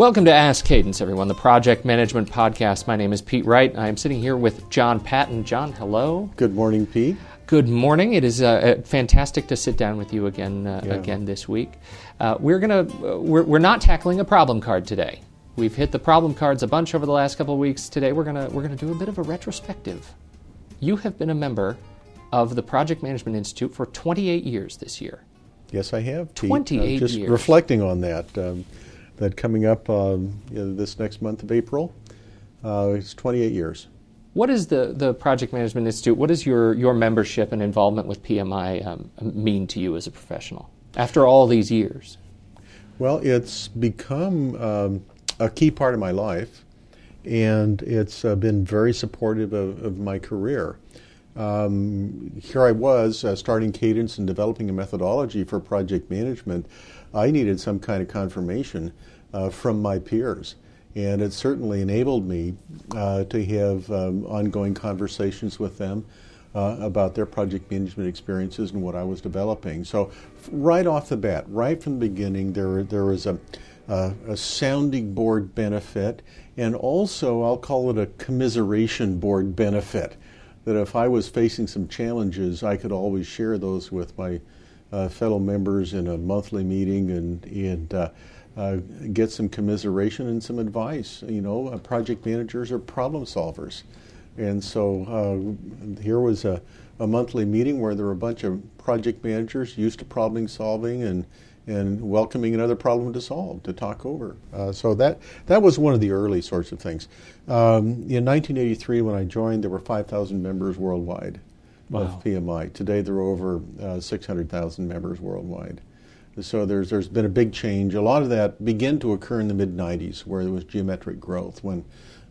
Welcome to Ask Cadence, everyone, the project management podcast. My name is Pete Wright. I am sitting here with John Patton. John, hello. Good morning, Pete. Good morning. It is uh, fantastic to sit down with you again uh, yeah. again this week. Uh, we're gonna uh, we're, we're not tackling a problem card today. We've hit the problem cards a bunch over the last couple of weeks. Today we're gonna we're gonna do a bit of a retrospective. You have been a member of the Project Management Institute for 28 years this year. Yes, I have. Pete. 28 just years. reflecting on that. Um, that coming up um, you know, this next month of April. Uh, it's 28 years. What is the, the Project Management Institute? What does your, your membership and involvement with PMI um, mean to you as a professional after all these years? Well, it's become um, a key part of my life, and it's uh, been very supportive of, of my career. Um, here I was uh, starting Cadence and developing a methodology for project management. I needed some kind of confirmation uh, from my peers. And it certainly enabled me uh, to have um, ongoing conversations with them uh, about their project management experiences and what I was developing. So, right off the bat, right from the beginning, there, there was a, a sounding board benefit, and also I'll call it a commiseration board benefit. That if I was facing some challenges, I could always share those with my uh, fellow members in a monthly meeting and, and uh, uh, get some commiseration and some advice. You know, uh, project managers are problem solvers. And so uh, here was a, a monthly meeting where there were a bunch of project managers used to problem solving and and welcoming another problem to solve to talk over. Uh, so that that was one of the early sorts of things. Um, in 1983, when I joined, there were 5,000 members worldwide wow. of PMI. Today, there are over uh, 600,000 members worldwide. So there's there's been a big change. A lot of that began to occur in the mid '90s, where there was geometric growth, when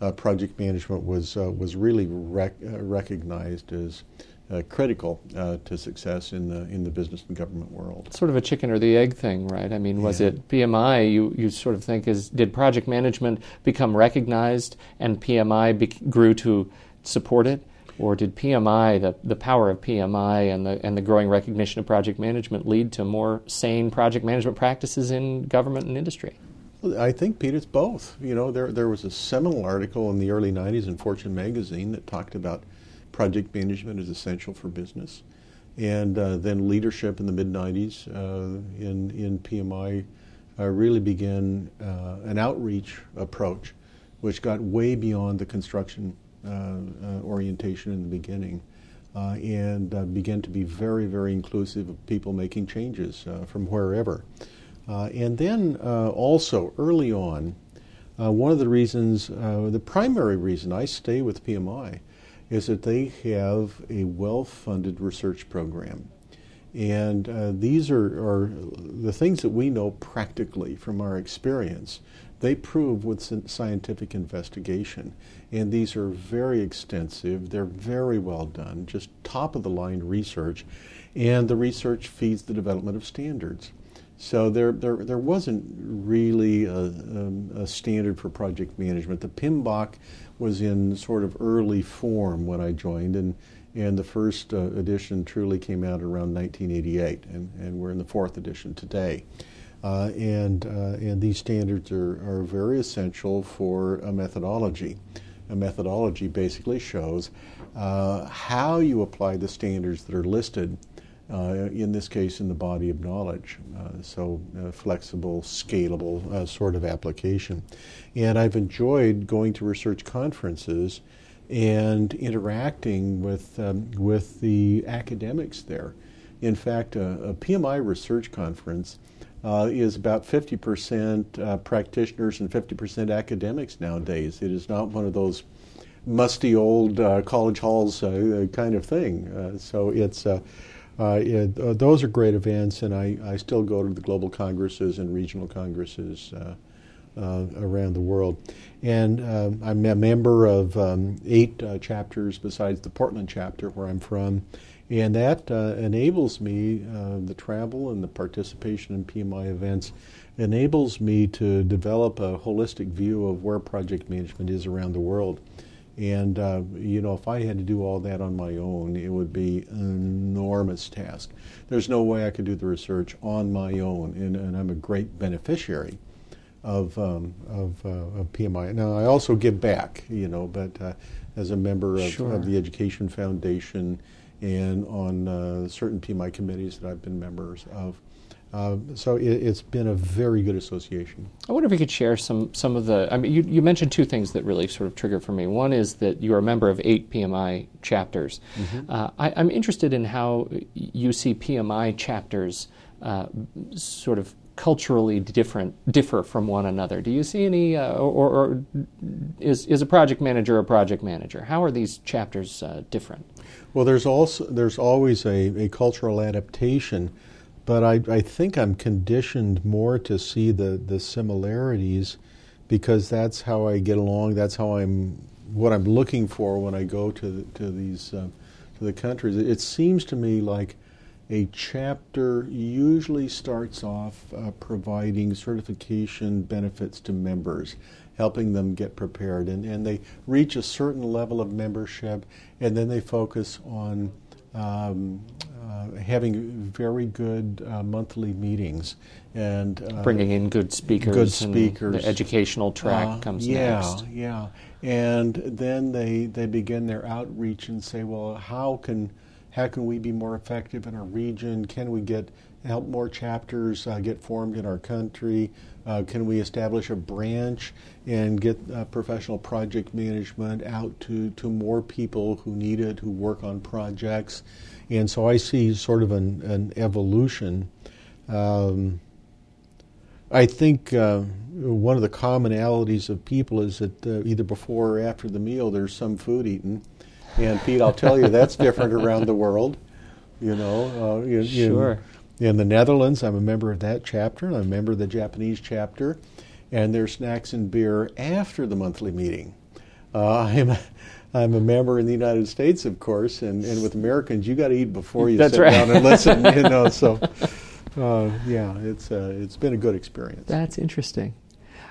uh, project management was uh, was really rec- uh, recognized as uh, critical uh, to success in the in the business and government world. Sort of a chicken or the egg thing, right? I mean, was yeah. it PMI? You you sort of think is did project management become recognized and PMI be- grew to support it? Or did PMI, the, the power of PMI and the, and the growing recognition of project management, lead to more sane project management practices in government and industry? I think, Pete, it's both. You know, there, there was a seminal article in the early 90s in Fortune magazine that talked about project management is essential for business. And uh, then leadership in the mid 90s uh, in, in PMI uh, really began uh, an outreach approach, which got way beyond the construction Uh, uh, orientation in the beginning. Uh, and uh, began to be very, very inclusive of people making changes from wherever. and then also early on, one of the reasons, the primary reason I stay with PMI is that they have a well funded research program. And uh, these are, are, the things that we know practically from our experience they prove with scientific investigation. And these are very extensive, they're very well done, just top of the line research. And the research feeds the development of standards. So there, there, there wasn't really a, um, a, standard for project management. The PMBOK was in sort of early form when I joined, and, and the first uh, edition truly came out around 1988, and, and we're in the fourth edition today. Uh, and, uh, and these standards are, are very essential for a methodology. A methodology basically shows uh, how you apply the standards that are listed, uh, in this case, in the body of knowledge. Uh, so, uh, flexible, scalable sort of application. And I've enjoyed going to research conferences and interacting with, um, with the academics there. In fact, a, a PMI research conference uh, is about 50% uh, practitioners and 50% academics nowadays. It is not one of those musty old uh, college halls uh, kind of thing. Uh, so it's uh, it, those are great events, and I, I still go to the global congresses and regional congresses. Around the world. And I'm a member of um, eight chapters besides the Portland chapter where I'm from. And that uh, enables me, uh, the travel and the participation in PMI events enables me to develop a holistic view of where project management is around the world. And, uh, you know, if I had to do all that on my own, it would be an enormous task. There's no way I could do the research on my own, and, and I'm a great beneficiary of um, of, uh, of, PMI. Now, I also give back, you know, but uh, as a member of, sure. of, the Education Foundation and on uh, certain PMI committees that I've been members of. Uh, so it, has been a very good association. I wonder if you could share some some of the. I mean, you, you mentioned two things that really sort of triggered for me. One is that you're a member of eight PMI chapters. Mm-hmm. Uh, I, am interested in how you see PMI chapters uh, sort of culturally different differ from one another. Do you see any, uh, or, or, is is a project manager a project manager? How are these chapters uh, different? Well, there's also there's always a, a cultural adaptation but I, I think I'm conditioned more to see the, the similarities because that's how I get along. That's how I'm what I'm looking for when I go to the, to these uh, to the countries. It, seems to me like a chapter usually starts off uh, providing certification benefits to members, helping them get prepared, and, and they reach a certain level of membership, and then they focus on um, uh, having very good uh, monthly meetings and uh, bringing in good speakers. Good speakers. the educational track uh, comes yeah, next. Yeah, And then they they begin their outreach and say, well, how can how can we be more effective in our region? Can we get help more chapters uh, get formed in our country? Uh, can we establish a branch and get uh, professional project management out to, to more people who need it, who work on projects? And so I see sort of an, an evolution. Um, I think uh, one of the commonalities of people is that uh, either before or after the meal there's some food eaten. And Pete, I'll tell you, that's different around the world. You know, uh, you, sure. In the Netherlands, I'm a member of that chapter, and I'm a member of the Japanese chapter, and there's snacks and beer after the monthly meeting. Uh, I'm, I'm a member in the United States, of course, and, and with Americans, you got to eat before you That's sit right. down and listen. you know, so uh, yeah, it's uh, it's been a good experience. That's interesting.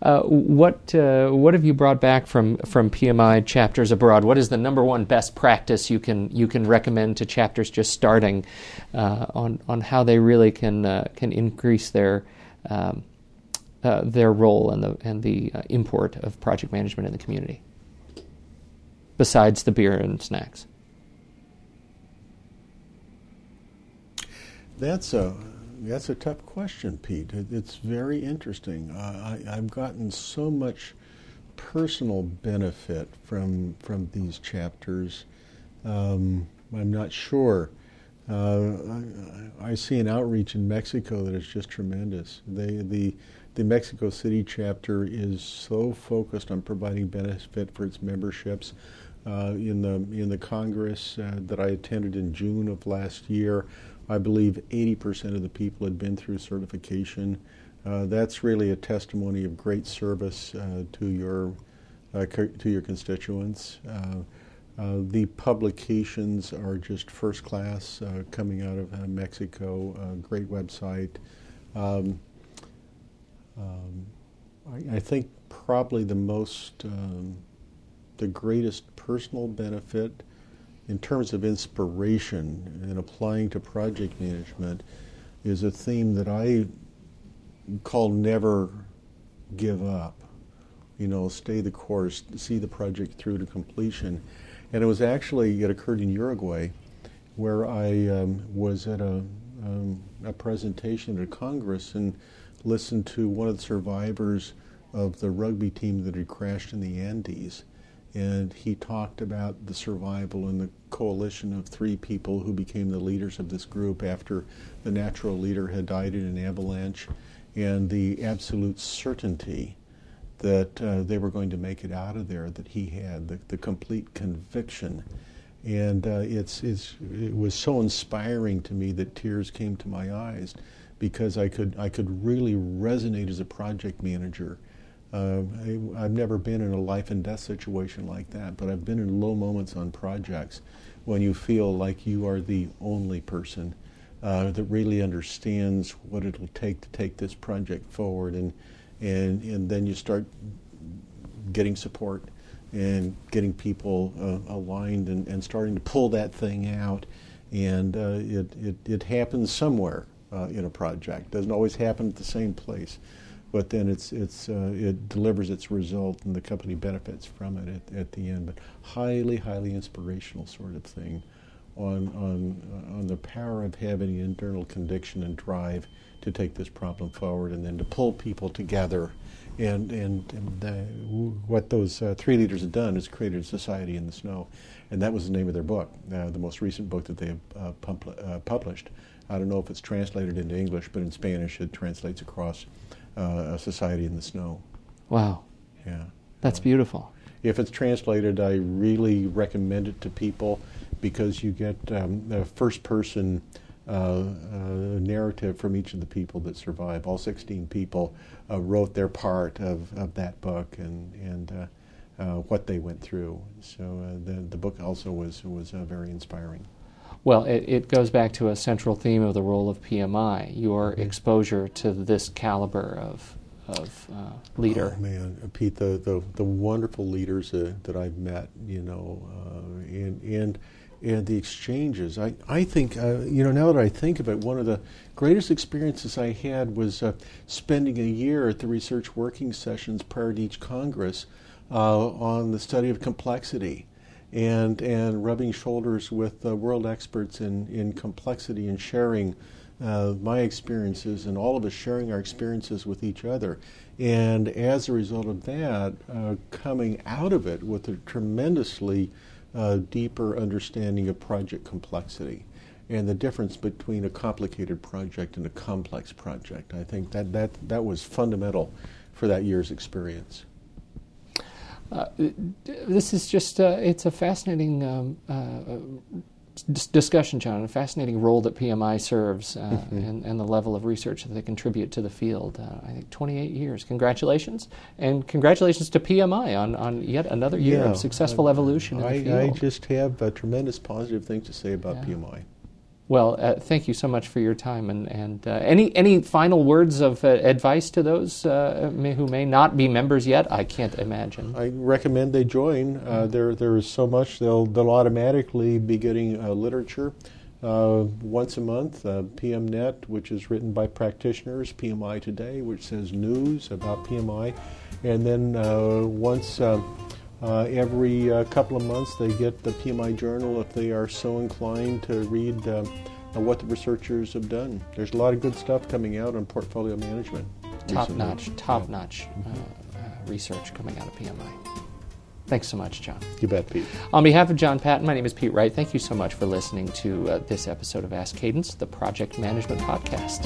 Uh, what uh, what have you brought back from from PMI chapters abroad? What is the number one best practice you can you can recommend to chapters just starting uh, on on how they really can uh, can increase their um, uh, their role and the and the import of project management in the community, besides the beer and snacks? That's a that's a tough question, Pete. it's very interesting. I, have gotten so much personal benefit from from these chapters. Um, I'm not sure. Uh, I, I, see an outreach in Mexico that is just tremendous. They, the the Mexico City chapter is so focused on providing benefit for its memberships. Uh, in the in the Congress uh, that I attended in June of last year, I believe 80% of the people had been through certification. Uh, that's really a testimony of great service uh, to your uh, to your constituents. Uh, uh, the publications are just first class, coming out of Mexico. great website. Um, um, I, I, think probably the most, um, the greatest personal benefit in terms of inspiration and applying to project management is a theme that I call never give up. You know, stay the course, see the project through to completion. And it was actually, it occurred in Uruguay where I um, was at a, um, a presentation at a Congress and listened to one of the survivors of the rugby team that had crashed in the Andes and he talked about the survival and the coalition of three people who became the leaders of this group after the natural leader had died in an avalanche, and the absolute certainty that uh, they were going to make it out of there that he had, the, the complete conviction. And uh, it's, it's, it was so inspiring to me that tears came to my eyes because I could, I could really resonate as a project manager uh, I, have never been in a life and death situation like that, but I've been in low moments on projects when you feel like you are the only person uh, that really understands what it'll take to take this project forward, and and and then you start getting support and getting people uh, aligned and, and starting to pull that thing out, and uh, it, it it happens somewhere uh, in a project. Doesn't always happen at the same place but then it's it's uh, it delivers its result and the company benefits from it at, at the end. But highly, highly inspirational sort of thing on on on the power of having internal conviction and drive to take this problem forward, and then to pull people together. And and, and uh, what those uh, three leaders have done is created a society in the snow, and that was the name of their book, uh, the most recent book that they have uh, uh, published. I don't know if it's translated into English, but in Spanish it translates across uh, a society in the snow. Wow. Yeah. That's beautiful. If it's translated, I really recommend it to people because you get um, a first person uh, uh, narrative from each of the people that survive. All 16 people uh, wrote their part of, of that book and, and uh, uh, what they went through. So uh, the, the book also was, was very inspiring. Well, it, it, goes back to a central theme of the role of PMI, your mm-hmm. exposure to this caliber of, of uh, leader. Oh, man, Pete, the, the, the wonderful leaders uh, that I've met, you know, uh, and, and, and the exchanges. I, I think, uh, you know, now that I think of it, one of the greatest experiences I had was uh, spending a year at the research working sessions prior to each Congress uh, on the study of complexity and and rubbing shoulders with uh, world experts in, in complexity and sharing uh, my experiences and all of us sharing our experiences with each other. And as a result of that, uh, coming out of it with a tremendously uh, deeper understanding of project complexity and the difference between a complicated project and a complex project. I think that, that, that was fundamental for that year's experience. Uh, this is just uh, it's a fascinating um, uh, discussion, John, a fascinating role that PMI serves uh, mm-hmm. and, and, the level of research that they contribute to the field. Uh, I think 28 years. Congratulations. And congratulations to PMI on, on yet another year yeah, of successful evolution I, I, just have a tremendous positive things to say about yeah. PMI. Well, uh, thank you so much for your time, and, and uh, any any final words of uh, advice to those uh, may, who may not be members yet? I can't imagine. I recommend they join. Mm-hmm. There there is so much they'll they'll automatically be getting uh, literature once a month. PMNet, which is written by practitioners, PMI Today, which says news about PMI, and then once. Uh, every uh, couple of months, they get the PMI Journal if they are so inclined to read uh, what the researchers have done. There's a lot of good stuff coming out on portfolio management. Top recently. notch, top yeah. notch uh, uh, research coming out of PMI. Thanks so much, John. You bet, Pete. On behalf of John Patton, my name is Pete Wright. Thank you so much for listening to uh, this episode of Ask Cadence, the project management podcast.